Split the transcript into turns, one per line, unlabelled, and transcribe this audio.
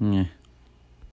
Yeah.